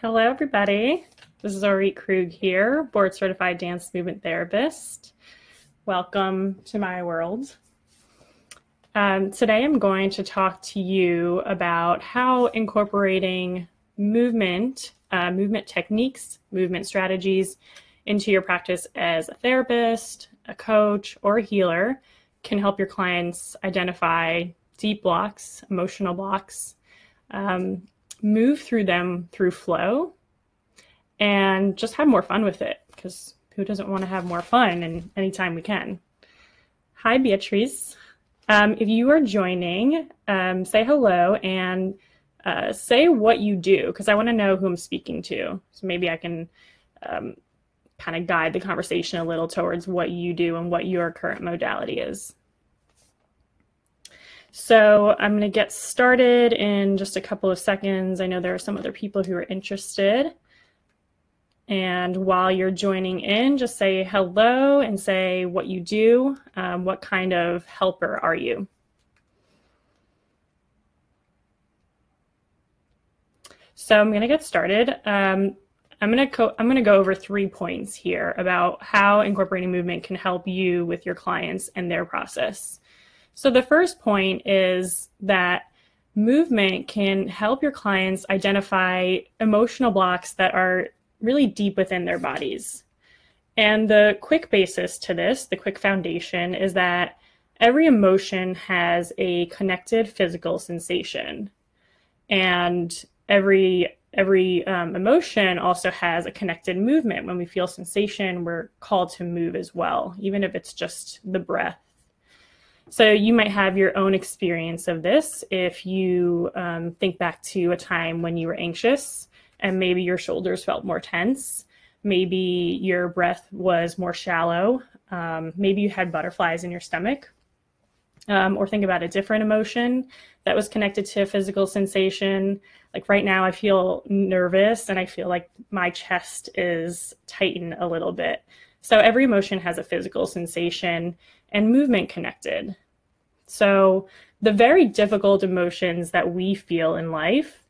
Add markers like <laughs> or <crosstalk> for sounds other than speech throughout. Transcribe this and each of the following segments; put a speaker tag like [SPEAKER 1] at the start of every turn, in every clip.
[SPEAKER 1] Hello, everybody. This is Orit Krug here, board certified dance movement therapist. Welcome to my world. Um, today, I'm going to talk to you about how incorporating movement, uh, movement techniques, movement strategies into your practice as a therapist, a coach, or a healer can help your clients identify deep blocks, emotional blocks, um, move through them through flow and just have more fun with it because who doesn't want to have more fun and anytime we can? Hi beatrice. Um, if you are joining um, say hello and uh, say what you do because i want to know who i'm speaking to. So maybe i can um, kind of guide the conversation a little towards what you do and what your current modality is so I'm going to get started in just a couple of seconds. I know there are some other people who are interested. And while you're joining in, just say hello and say what you do. Um, what kind of helper are you? So I'm going to get started. Um, I'm going to I'm going to go over three points here about how incorporating movement can help you with your clients and their process. So the first point is that movement can help your clients identify emotional blocks that are really deep within their bodies. And the quick basis to this, the quick foundation, is that every emotion has a connected physical sensation. And every every um, emotion also has a connected movement. When we feel sensation, we're called to move as well, even if it's just the breath so you might have your own experience of this if you um, think back to a time when you were anxious and maybe your shoulders felt more tense. Maybe your breath was more shallow. Um, maybe you had butterflies in your stomach. Um, or think about a different emotion that was connected to a physical sensation. Like right now, I feel nervous and I feel like my chest is tightened a little bit. So every emotion has a physical sensation and movement connected. So the very difficult emotions that we feel in life,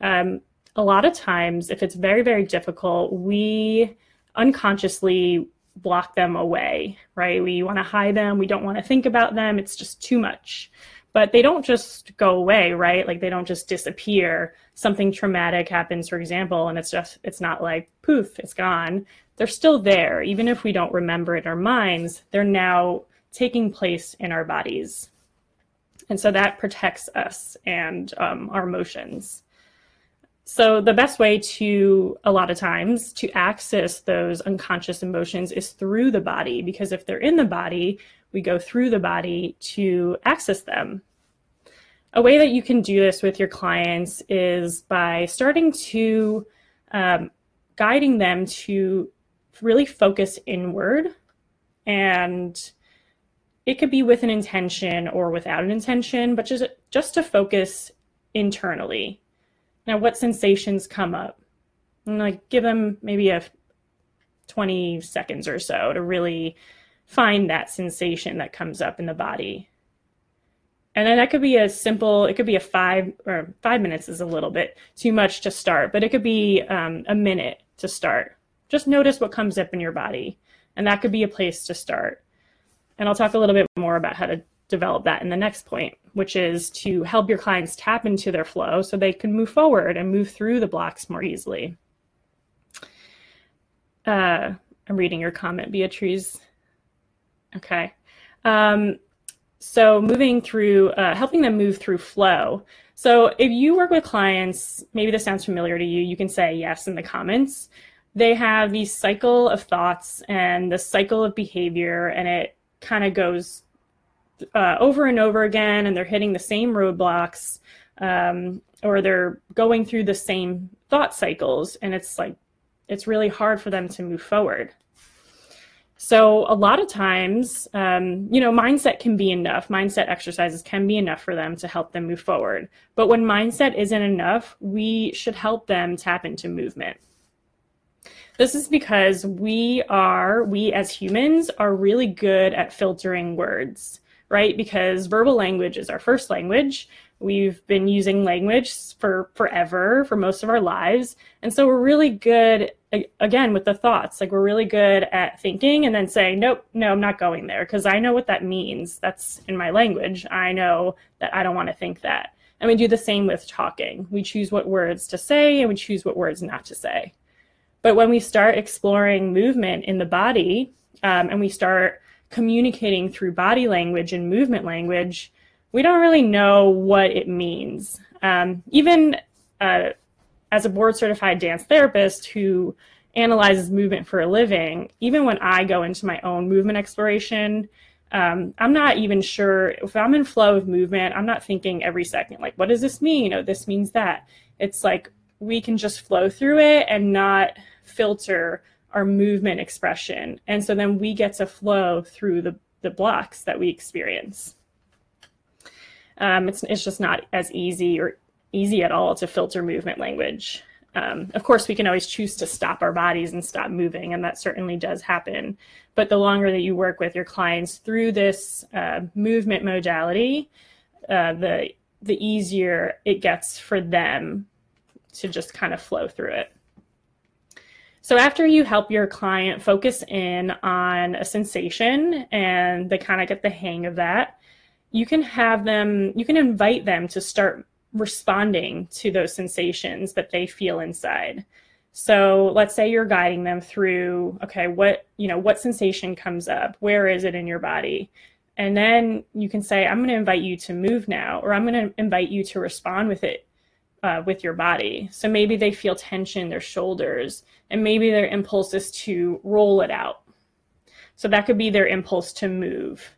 [SPEAKER 1] um, a lot of times, if it's very, very difficult, we unconsciously block them away, right? We want to hide them. We don't want to think about them. It's just too much. But they don't just go away, right? Like they don't just disappear. Something traumatic happens, for example, and it's just, it's not like poof, it's gone. They're still there. Even if we don't remember it in our minds, they're now taking place in our bodies. And so that protects us and um, our emotions. So the best way to, a lot of times, to access those unconscious emotions is through the body, because if they're in the body, we go through the body to access them. A way that you can do this with your clients is by starting to um, guiding them to really focus inward and it could be with an intention or without an intention, but just just to focus internally. Now, what sensations come up? And like give them maybe a 20 seconds or so to really find that sensation that comes up in the body. And then that could be a simple, it could be a five or five minutes is a little bit too much to start, but it could be um, a minute to start. Just notice what comes up in your body. And that could be a place to start. And I'll talk a little bit more about how to develop that in the next point, which is to help your clients tap into their flow so they can move forward and move through the blocks more easily. Uh, I'm reading your comment, Beatrice. Okay. Um, so moving through, uh, helping them move through flow. So if you work with clients, maybe this sounds familiar to you, you can say yes in the comments. They have these cycle of thoughts and the cycle of behavior, and it kind of goes uh, over and over again and they're hitting the same roadblocks um, or they're going through the same thought cycles and it's like it's really hard for them to move forward. So a lot of times um, you know mindset can be enough. Mindset exercises can be enough for them to help them move forward. But when mindset isn't enough we should help them tap into movement this is because we are, we as humans are really good at filtering words, right? Because verbal language is our first language. We've been using language for forever, for most of our lives. And so we're really good, again, with the thoughts. Like we're really good at thinking and then saying, nope, no, I'm not going there because I know what that means. That's in my language. I know that I don't want to think that. And we do the same with talking. We choose what words to say and we choose what words not to say. But when we start exploring movement in the body um, and we start communicating through body language and movement language, we don't really know what it means. Um, even uh, as a board certified dance therapist who analyzes movement for a living, even when I go into my own movement exploration, um, I'm not even sure if I'm in flow of movement, I'm not thinking every second, like, what does this mean? Oh, this means that. It's like we can just flow through it and not filter our movement expression. And so then we get to flow through the, the blocks that we experience. Um, it's, it's just not as easy or easy at all to filter movement language. Um, of course, we can always choose to stop our bodies and stop moving, and that certainly does happen. But the longer that you work with your clients through this uh, movement modality, uh, the the easier it gets for them to just kind of flow through it. So after you help your client focus in on a sensation and they kind of get the hang of that, you can have them, you can invite them to start responding to those sensations that they feel inside. So let's say you're guiding them through, okay, what, you know, what sensation comes up? Where is it in your body? And then you can say, I'm going to invite you to move now, or I'm going to invite you to respond with it uh, with your body. So maybe they feel tension in their shoulders, and maybe their impulse is to roll it out. So that could be their impulse to move.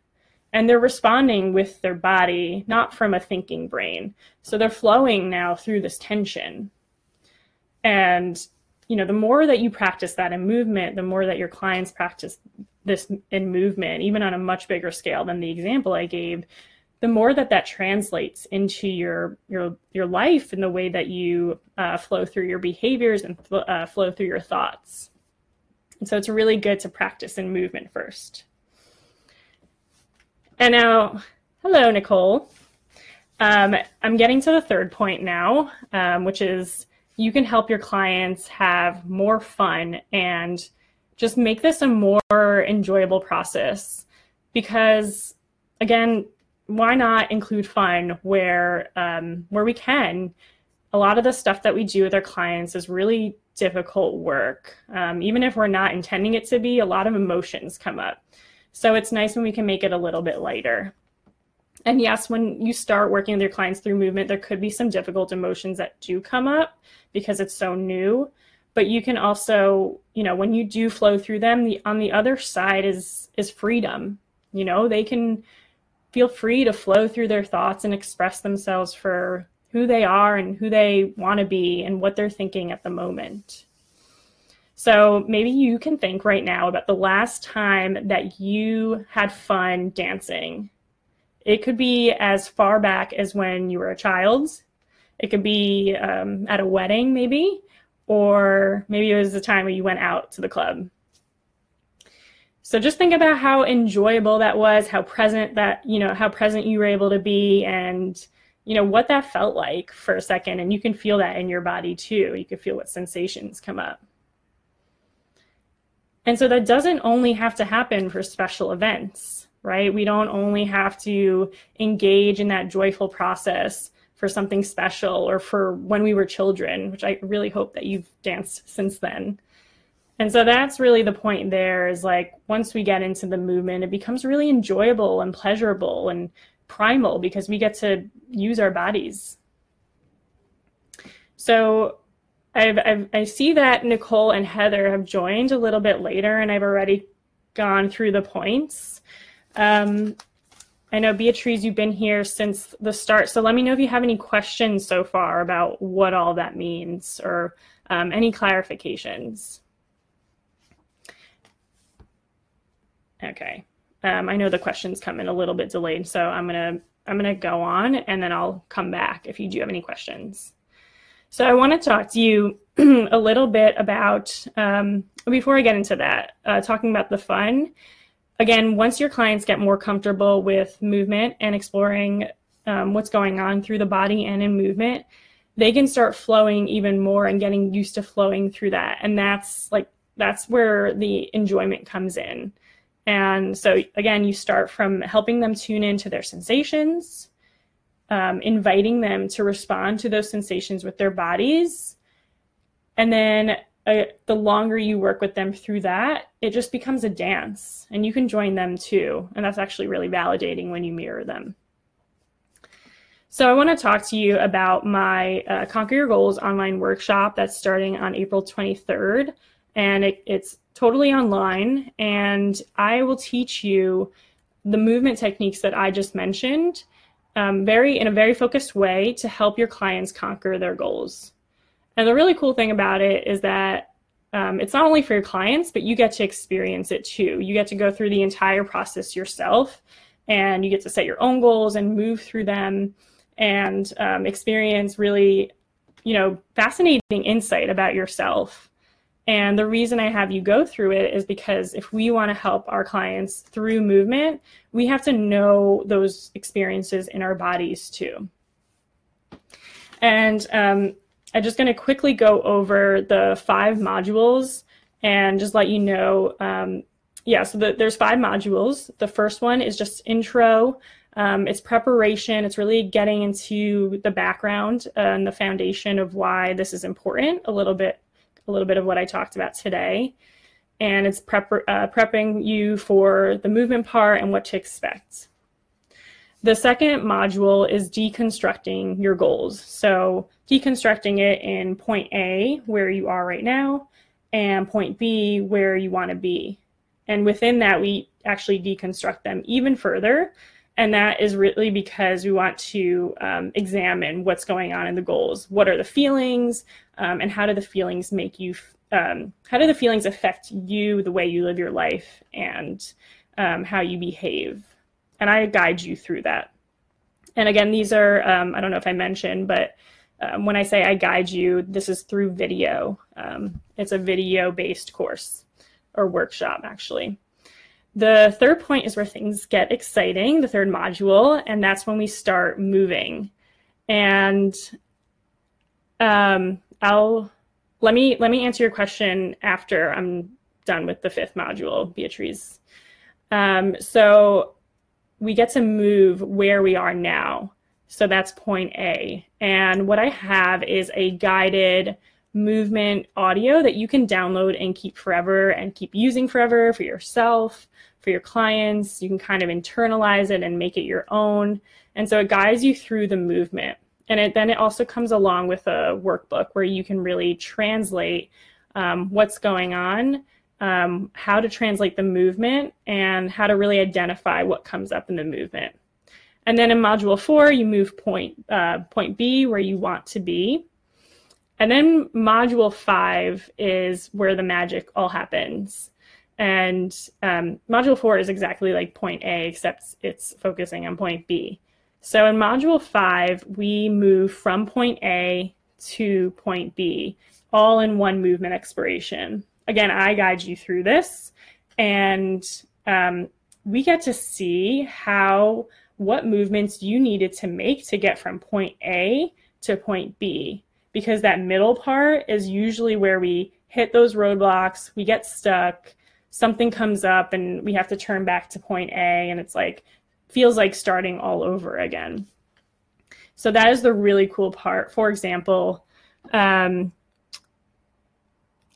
[SPEAKER 1] And they're responding with their body, not from a thinking brain. So they're flowing now through this tension. And you know, the more that you practice that in movement, the more that your clients practice this in movement, even on a much bigger scale than the example I gave, the more that that translates into your your your life and the way that you uh, flow through your behaviors and fl- uh, flow through your thoughts. And so it's really good to practice in movement first. And now, hello, Nicole. Um, I'm getting to the third point now, um, which is you can help your clients have more fun and just make this a more enjoyable process because again why not include fun where um, where we can? A lot of the stuff that we do with our clients is really difficult work. Um, even if we're not intending it to be, a lot of emotions come up. So it's nice when we can make it a little bit lighter. And yes, when you start working with your clients through movement, there could be some difficult emotions that do come up because it's so new. But you can also, you know, when you do flow through them, the on the other side is is freedom. You know, they can feel free to flow through their thoughts and express themselves for who they are and who they want to be and what they're thinking at the moment. So maybe you can think right now about the last time that you had fun dancing. It could be as far back as when you were a child. It could be um, at a wedding, maybe, or maybe it was the time where you went out to the club. So just think about how enjoyable that was, how present that, you know, how present you were able to be and, you know, what that felt like for a second. And you can feel that in your body too. You can feel what sensations come up. And so that doesn't only have to happen for special events, right? We don't only have to engage in that joyful process for something special or for when we were children, which I really hope that you've danced since then. And so that's really the point there is like once we get into the movement, it becomes really enjoyable and pleasurable and primal because we get to use our bodies. So I've, I've, i see that Nicole and Heather have joined a little bit later, and I've already gone through the points. Um, I know Beatrice, you've been here since the start, so let me know if you have any questions so far about what all that means or um, any clarifications. Okay. Um, I know the questions come in a little bit delayed, so I'm gonna I'm gonna go on and then I'll come back if you do have any questions. So I want to talk to you <clears throat> a little bit about um, before I get into that, uh, talking about the fun. Again, once your clients get more comfortable with movement and exploring um, what's going on through the body and in movement, they can start flowing even more and getting used to flowing through that. And that's like, that's where the enjoyment comes in. And so, again, you start from helping them tune into their sensations, um, inviting them to respond to those sensations with their bodies. And then uh, the longer you work with them through that, it just becomes a dance and you can join them too. And that's actually really validating when you mirror them. So, I want to talk to you about my uh, Conquer Your Goals online workshop that's starting on April 23rd. And it, it's totally online. And I will teach you the movement techniques that I just mentioned um, very in a very focused way to help your clients conquer their goals. And the really cool thing about it is that um, it's not only for your clients, but you get to experience it too. You get to go through the entire process yourself and you get to set your own goals and move through them and um, experience really, you know, fascinating insight about yourself. And the reason I have you go through it is because if we want to help our clients through movement, we have to know those experiences in our bodies too. And um, I'm just going to quickly go over the five modules and just let you know. Um, yeah, so the, there's five modules. The first one is just intro. Um, it's preparation. It's really getting into the background and the foundation of why this is important a little bit a little bit of what I talked about today. And it's prep, uh, prepping you for the movement part and what to expect. The second module is deconstructing your goals. So, deconstructing it in point A, where you are right now, and point B, where you want to be. And within that, we actually deconstruct them even further. And that is really because we want to um, examine what's going on in the goals. What are the feelings? um, and how do the feelings make you um, how do the feelings affect you the way you live your life and um, how you behave and i guide you through that and again these are um, i don't know if i mentioned but um, when i say i guide you this is through video it's a video based course or workshop actually the third point is where things get exciting the third module and that's when we start moving and um, I'll let me let me answer your question after I'm done with the fifth module, Beatrice. Um, so we get to move where we are now. So that's point A. And what I have is a guided movement audio that you can download and keep forever and keep using forever for yourself, for your clients. You can kind of internalize it and make it your own. And so it guides you through the movement and it, then it also comes along with a workbook where you can really translate um, what's going on, um, how to translate the movement, and how to really identify what comes up in the movement. And then in module four, you move point, uh, point B where you want to be. And then module five is where the magic all happens. And um, module four is exactly like point A, except it's focusing on point B. So in module five, we move from point A to point B, all in one movement exploration. Again, I guide you through this, and um, we get to see how what movements you needed to make to get from point A to point B, because that middle part is usually where we hit those roadblocks, we get stuck, something comes up, and we have to turn back to point A, and it's like feels like starting all over again. So that is the really cool part. For example, um,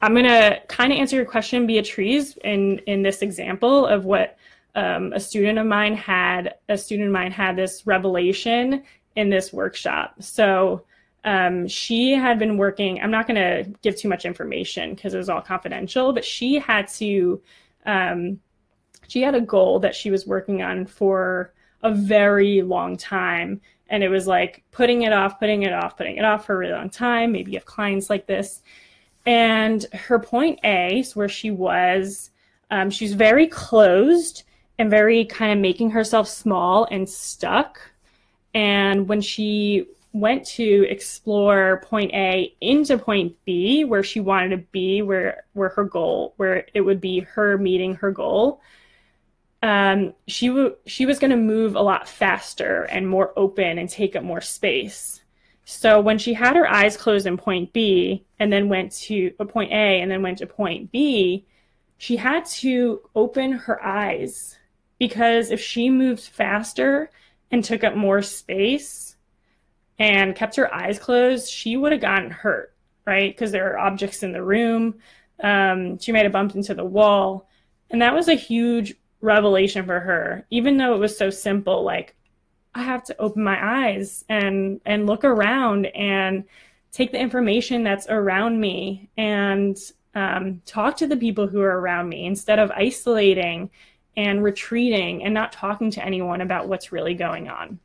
[SPEAKER 1] I'm to kind of answer your question, Beatrice, in, in this example of what um, a student of mine had. A student of mine had this revelation in this workshop. So um, she had been working, I'm not going to give too much information because it was all confidential, but she had to um, she had a goal that she was working on for a very long time. And it was like putting it off, putting it off, putting it off for a really long time. Maybe you have clients like this. And her point A, so where she was, um, she's very closed and very kind of making herself small and stuck. And when she went to explore point A into point B, where she wanted to be, where where her goal, where it would be her meeting her goal, um, she w- she was going to move a lot faster and more open and take up more space. So when she had her eyes closed in point B and then went to a uh, point A and then went to point B, she had to open her eyes because if she moved faster and took up more space and kept her eyes closed, she would have gotten hurt, right? Because there are objects in the room. Um, she might have bumped into the wall. And that was a huge revelation for her, even though it was so simple. Like, I have to open my eyes and and look around and take the information that's around me and um, talk to the people who are around me instead of isolating and retreating and not talking to anyone about what's really going on.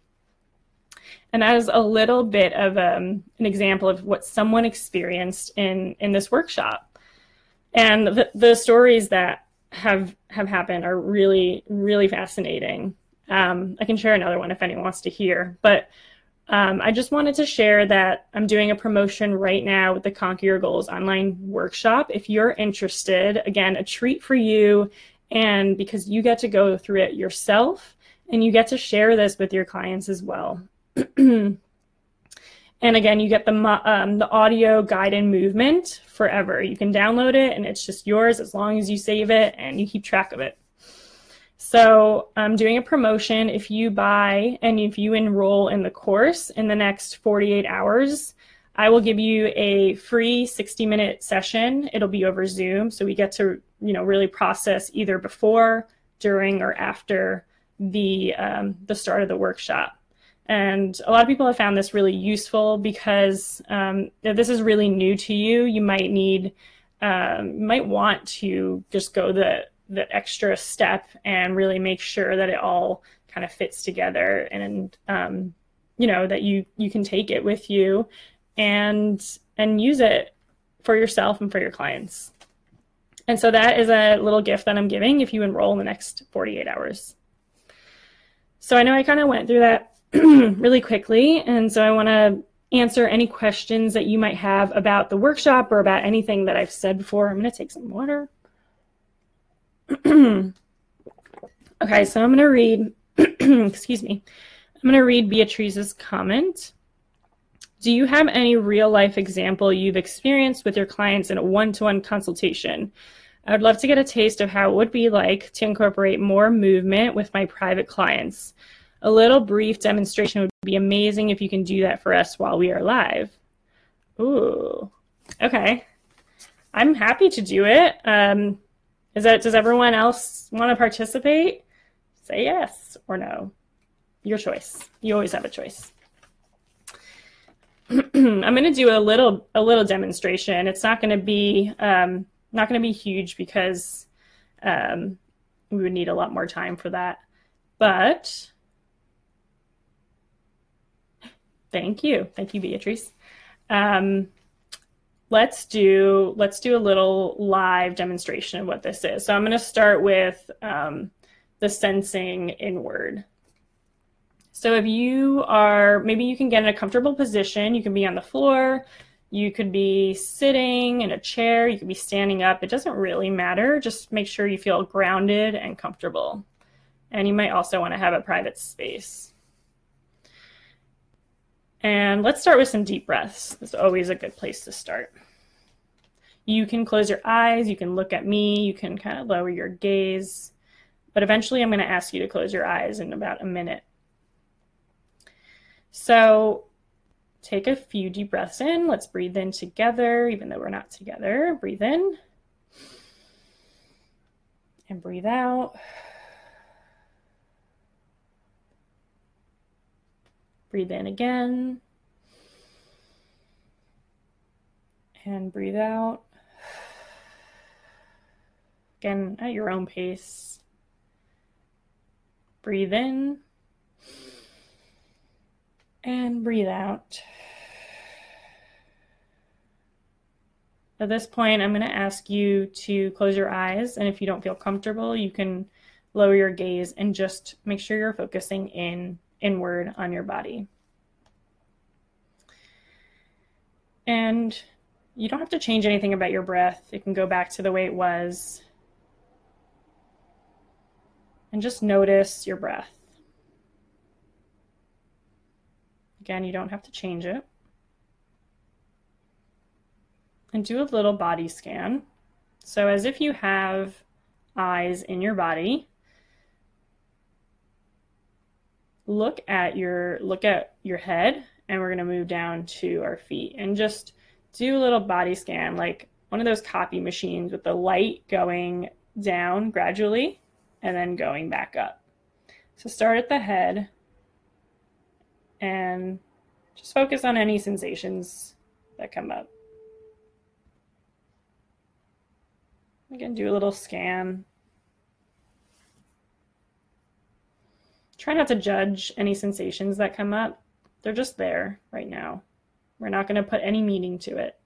[SPEAKER 1] And that is a little bit of um, an example of what someone experienced in in this workshop. And the, the stories that have have happened are really really fascinating. Um, I can share another one if anyone wants to hear, but um, I just wanted to share that I'm doing a promotion right now with the Conquer Your Goals online workshop. If you're interested, again, a treat for you, and because you get to go through it yourself and you get to share this with your clients as well. <clears throat> and again, you get the um, the audio guided movement forever. You can download it, and it's just yours as long as you save it and you keep track of it. So I'm doing a promotion. If you buy and if you enroll in the course in the next 48 hours, I will give you a free 60 minute session. It'll be over Zoom. So we get to, you know, really process either before, during, or after the, um, the start of the workshop. And a lot of people have found this really useful because um, if this is really new to you, you might need, um, might want to just go the the extra step and really make sure that it all kind of fits together and um, you know that you you can take it with you and and use it for yourself and for your clients. And so that is a little gift that i'm giving if you enroll in the next 48 hours. So i know i kind of went through that <clears throat> really quickly and so i want to answer any questions that you might have about the workshop or about anything that i've said before i'm going to take some water <clears throat> okay, so I'm going to read, <clears throat> excuse me, I'm going to read Beatrice's comment. Do you have any real life example you've experienced with your clients in a one to one consultation? I would love to get a taste of how it would be like to incorporate more movement with my private clients. A little brief demonstration would be amazing if you can do that for us while we are live. Ooh, okay. I'm happy to do it. Um, is that does everyone else want to participate? Say yes or no. Your choice. You always have a choice. <clears throat> I'm going to do a little a little demonstration. It's not going to be um, not going to be huge because um, we would need a lot more time for that. But thank you, thank you, Beatrice. Um, let's do let's do a little live demonstration of what this is. So I'm going to start with um, the sensing inward. So if you are, maybe you can get in a comfortable position. You can be on the floor. You could be sitting in a chair. You could be standing up. It doesn't really matter. Just make sure you feel grounded and comfortable. And you might also want to have a private space. And let's start with some deep breaths. It's always a good place to start. You can close your eyes, you can look at me, you can kind of lower your gaze. But eventually, I'm going to ask you to close your eyes in about a minute. So, take a few deep breaths in. Let's breathe in together, even though we're not together. Breathe in and breathe out. Breathe in again. And breathe out. Again, at your own pace. Breathe in and breathe out. At this point, I'm going to ask you to close your eyes, and if you don't feel comfortable, you can lower your gaze and just make sure you're focusing in inward on your body. And you don't have to change anything about your breath. It can go back to the way it was. And just notice your breath. Again, you don't have to change it. And do a little body scan. So, as if you have eyes in your body, look at your look at your head and we're going to move down to our feet and just do a little body scan like one of those copy machines with the light going down gradually and then going back up. So start at the head and just focus on any sensations that come up. Again, do a little scan. Try not to judge any sensations that come up. They're just there right now. We're not going to put any meaning to it.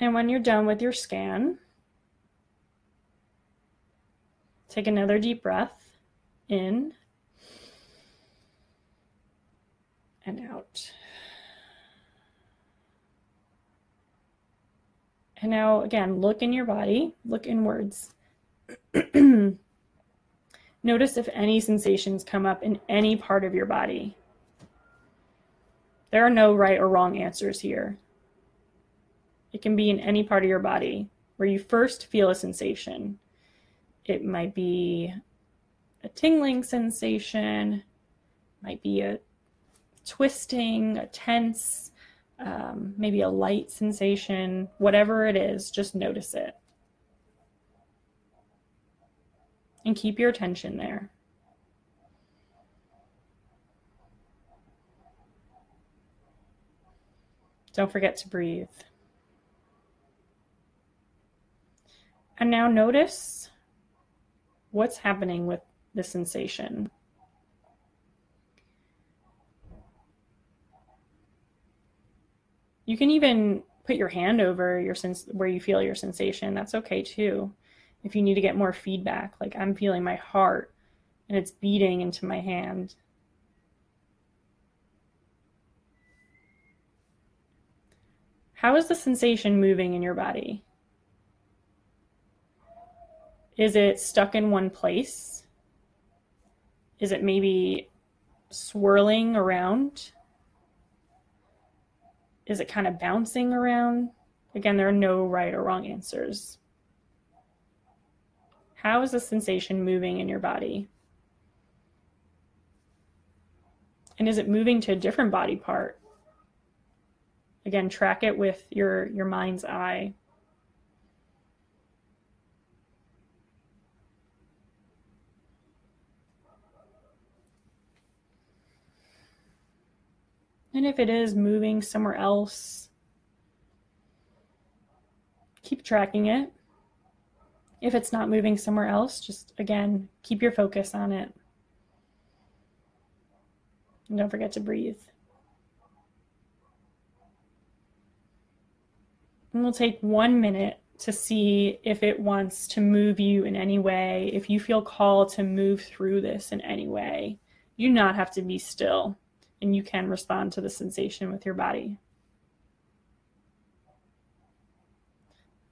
[SPEAKER 1] And when you're done with your scan, take another deep breath in and out. And now, again, look in your body, look inwards. <clears throat> Notice if any sensations come up in any part of your body. There are no right or wrong answers here. It can be in any part of your body where you first feel a sensation. It might be a tingling sensation, might be a twisting, a tense, um, maybe a light sensation, whatever it is, just notice it. And keep your attention there. Don't forget to breathe. And now notice what's happening with the sensation. You can even put your hand over your sense where you feel your sensation. That's okay too. If you need to get more feedback, like I'm feeling my heart and it's beating into my hand. How is the sensation moving in your body? Is it stuck in one place? Is it maybe swirling around? Is it kind of bouncing around? Again, there are no right or wrong answers. How is the sensation moving in your body? And is it moving to a different body part? Again, track it with your, your mind's eye. And if it is moving somewhere else, keep tracking it. If it's not moving somewhere else, just again, keep your focus on it. And don't forget to breathe. And we'll take one minute to see if it wants to move you in any way, if you feel called to move through this in any way. You do not have to be still and you can respond to the sensation with your body.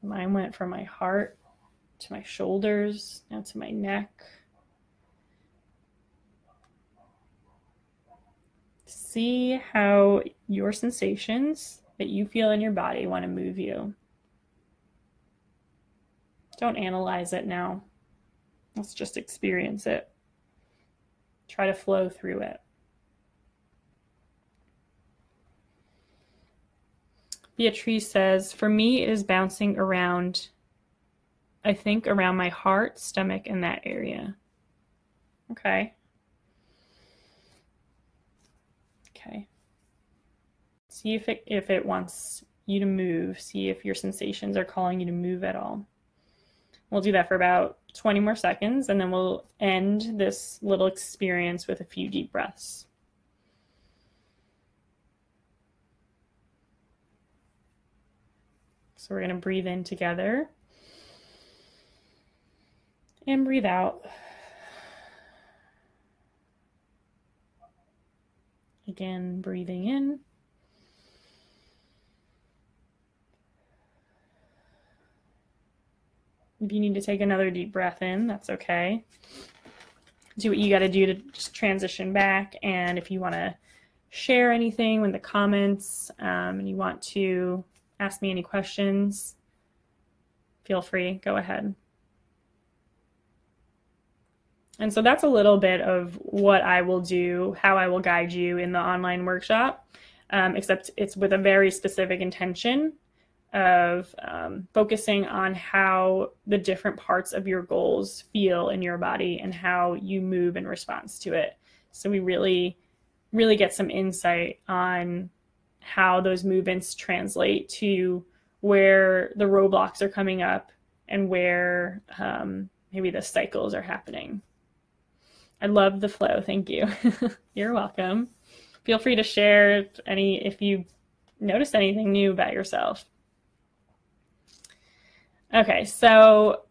[SPEAKER 1] Mine went from my heart to my shoulders, now to my neck. See how your sensations that you feel in your body want to move you. Don't analyze it now. Let's just experience it. Try to flow through it. Beatrice says, For me, it is bouncing around, I think, around my heart, stomach, and that area. Okay. Okay. See if it if it wants you to move. See if your sensations are calling you to move at all. We'll do that for about 20 more seconds and then we'll end this little experience with a few deep breaths. So we're going to breathe in together and breathe out. Again, breathing in. If you need to take another deep breath in, that's okay. Do what you got to do to just transition back. And if you want to share anything in the comments um, and you want to ask me any questions, feel free, go ahead. And so that's a little bit of what I will do, how I will guide you in the online workshop, um, except it's with a very specific intention of um, focusing on how the different parts of your goals feel in your body and how you move in response to it. So we really, really get some insight on how those movements translate to where the roadblocks are coming up and where um, maybe the cycles are happening. I love the flow. Thank you. <laughs> You're welcome. Feel free to share any if you noticed anything new about yourself. Okay, so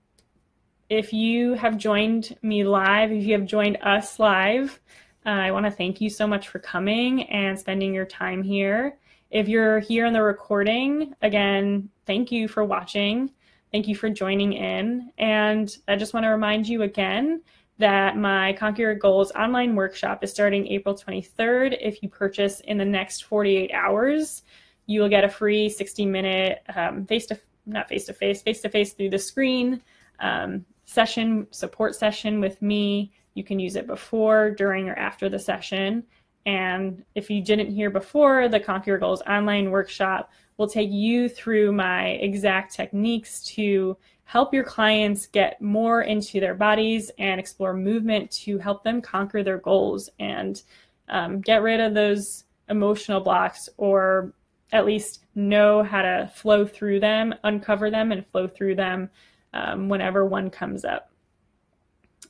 [SPEAKER 1] if you have joined me live, if you have joined us live, uh, I want to thank you so much for coming and spending your time here. If you're here in the recording, again, thank you for watching. Thank you for joining in. And I just want to remind you again that my Conquer Goals online workshop is starting April 23rd. If you purchase in the next 48 hours, you will get a free 60 minute face to not face to face, face to face through the screen um, session, support session with me. You can use it before, during, or after the session. And if you didn't hear before, the Conquer Your Goals online workshop will take you through my exact techniques to help your clients get more into their bodies and explore movement to help them conquer their goals and um, get rid of those emotional blocks or at least know how to flow through them, uncover them, and flow through them um, whenever one comes up.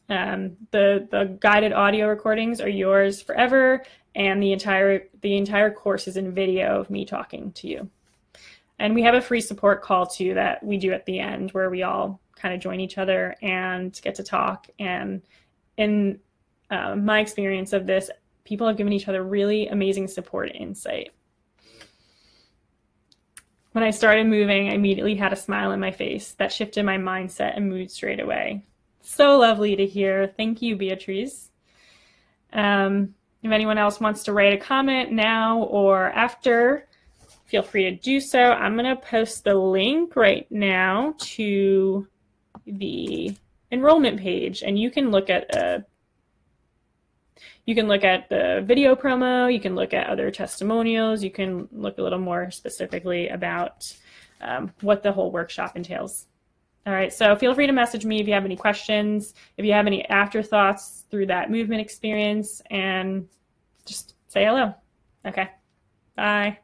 [SPEAKER 1] Um, the the guided audio recordings are yours forever, and the entire the entire course is in video of me talking to you. And we have a free support call too that we do at the end where we all kind of join each other and get to talk. And in uh, my experience of this, people have given each other really amazing support and insight. When I started moving, I immediately had a smile on my face that shifted my mindset and mood straight away. So lovely to hear. Thank you, Beatrice. Um, if anyone else wants to write a comment now or after, feel free to do so. I'm going to post the link right now to the enrollment page and you can look at a uh, you can look at the video promo, you can look at other testimonials, you can look a little more specifically about um, what the whole workshop entails. All right, so feel free to message me if you have any questions, if you have any afterthoughts through that movement experience, and just say hello. Okay, bye.